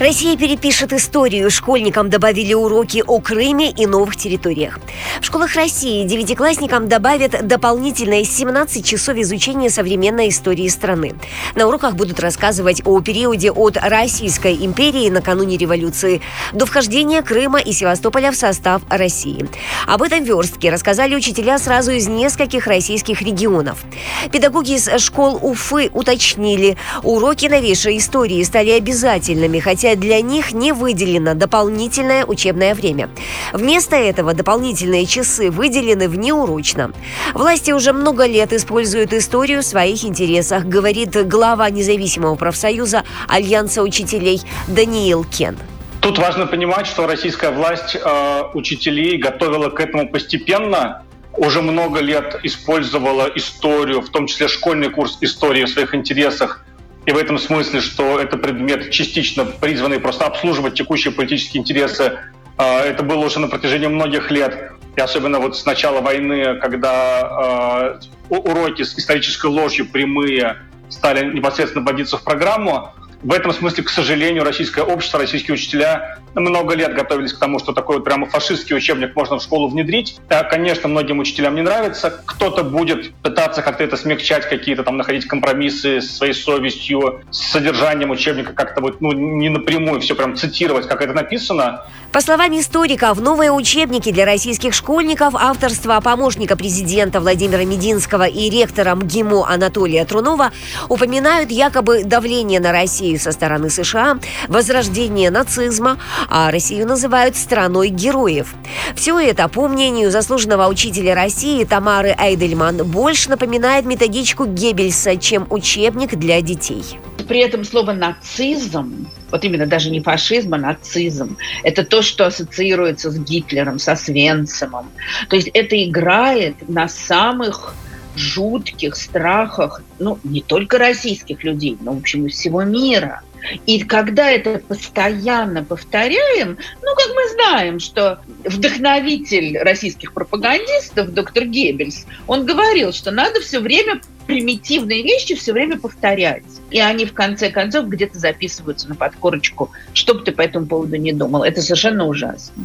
Россия перепишет историю. Школьникам добавили уроки о Крыме и новых территориях. В школах России девятиклассникам добавят дополнительные 17 часов изучения современной истории страны. На уроках будут рассказывать о периоде от Российской империи накануне революции до вхождения Крыма и Севастополя в состав России. Об этом верстке рассказали учителя сразу из нескольких российских регионов. Педагоги из школ Уфы уточнили, уроки новейшей истории стали обязательными, хотя хотя для них не выделено дополнительное учебное время. Вместо этого дополнительные часы выделены внеурочно. Власти уже много лет используют историю в своих интересах, говорит глава независимого профсоюза Альянса учителей Даниил Кен. Тут важно понимать, что российская власть э, учителей готовила к этому постепенно, уже много лет использовала историю, в том числе школьный курс истории в своих интересах и в этом смысле, что это предмет частично призванный просто обслуживать текущие политические интересы, а, это было уже на протяжении многих лет. И особенно вот с начала войны, когда а, уроки с исторической ложью прямые стали непосредственно вводиться в программу, в этом смысле, к сожалению, российское общество, российские учителя много лет готовились к тому, что такой вот прямо фашистский учебник можно в школу внедрить. Да, конечно, многим учителям не нравится. Кто-то будет пытаться как-то это смягчать, какие-то там находить компромиссы с своей совестью, с содержанием учебника, как-то вот ну, не напрямую все прям цитировать, как это написано. По словам историков, новые учебники для российских школьников авторства помощника президента Владимира Мединского и ректора МГИМО Анатолия Трунова упоминают якобы давление на Россию со стороны США, возрождение нацизма, а Россию называют страной героев. Все это, по мнению заслуженного учителя России Тамары Айдельман, больше напоминает методичку Геббельса, чем учебник для детей. При этом слово «нацизм» вот именно даже не фашизм, а нацизм. Это то, что ассоциируется с Гитлером, со Свенцемом. То есть это играет на самых жутких страхах, ну, не только российских людей, но, в общем, всего мира. И когда это постоянно повторяем, ну, как мы знаем, что вдохновитель российских пропагандистов, доктор Геббельс, он говорил, что надо все время примитивные вещи все время повторять. И они в конце концов где-то записываются на подкорочку, что бы ты по этому поводу не думал. Это совершенно ужасно.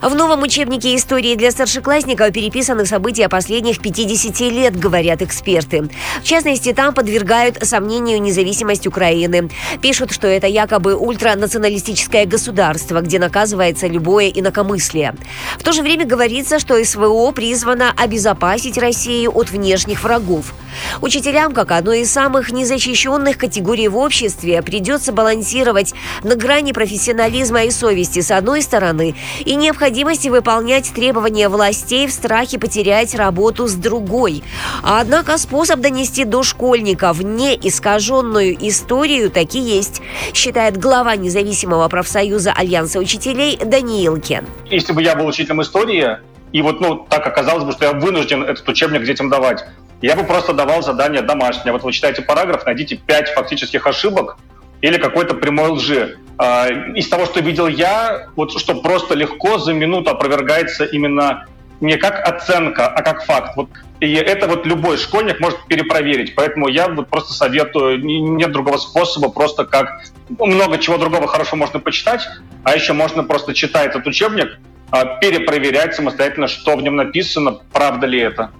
В новом учебнике истории для старшеклассников переписаны события последних 50 лет, говорят эксперты. В частности, там подвергают сомнению независимость Украины. Пишут, что это якобы ультранационалистическое государство, где наказывается любое инакомыслие. В то же время говорится, что СВО призвано обезопасить Россию от внешних врагов. Учителям, как одной из самых незащищенных категорий в обществе, придется балансировать на грани профессионализма и совести с одной стороны и необходимости выполнять требования властей в страхе потерять работу с другой. Однако способ донести до школьников неискаженную историю таки есть, считает глава независимого профсоюза Альянса учителей Даниил Кен. Если бы я был учителем истории, и вот ну, так оказалось бы, что я вынужден этот учебник детям давать, я бы просто давал задание домашнее. Вот вы читаете параграф, найдите пять фактических ошибок или какой-то прямой лжи. А, из того, что видел я, вот что просто легко за минуту опровергается именно не как оценка, а как факт. Вот, и это вот любой школьник может перепроверить. Поэтому я вот просто советую, нет другого способа, просто как много чего другого хорошего можно почитать, а еще можно просто читать этот учебник, а, перепроверять самостоятельно, что в нем написано, правда ли это.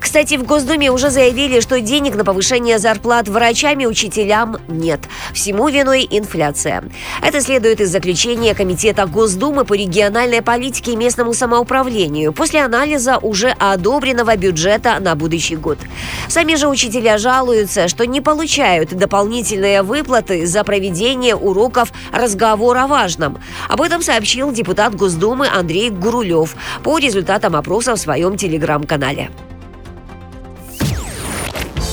Кстати, в Госдуме уже заявили, что денег на повышение зарплат врачам и учителям нет. Всему виной инфляция. Это следует из заключения Комитета Госдумы по региональной политике и местному самоуправлению после анализа уже одобренного бюджета на будущий год. Сами же учителя жалуются, что не получают дополнительные выплаты за проведение уроков разговора о важном. Об этом сообщил депутат Госдумы Андрей Гурулев по результатам опроса в своем телеграм-канале.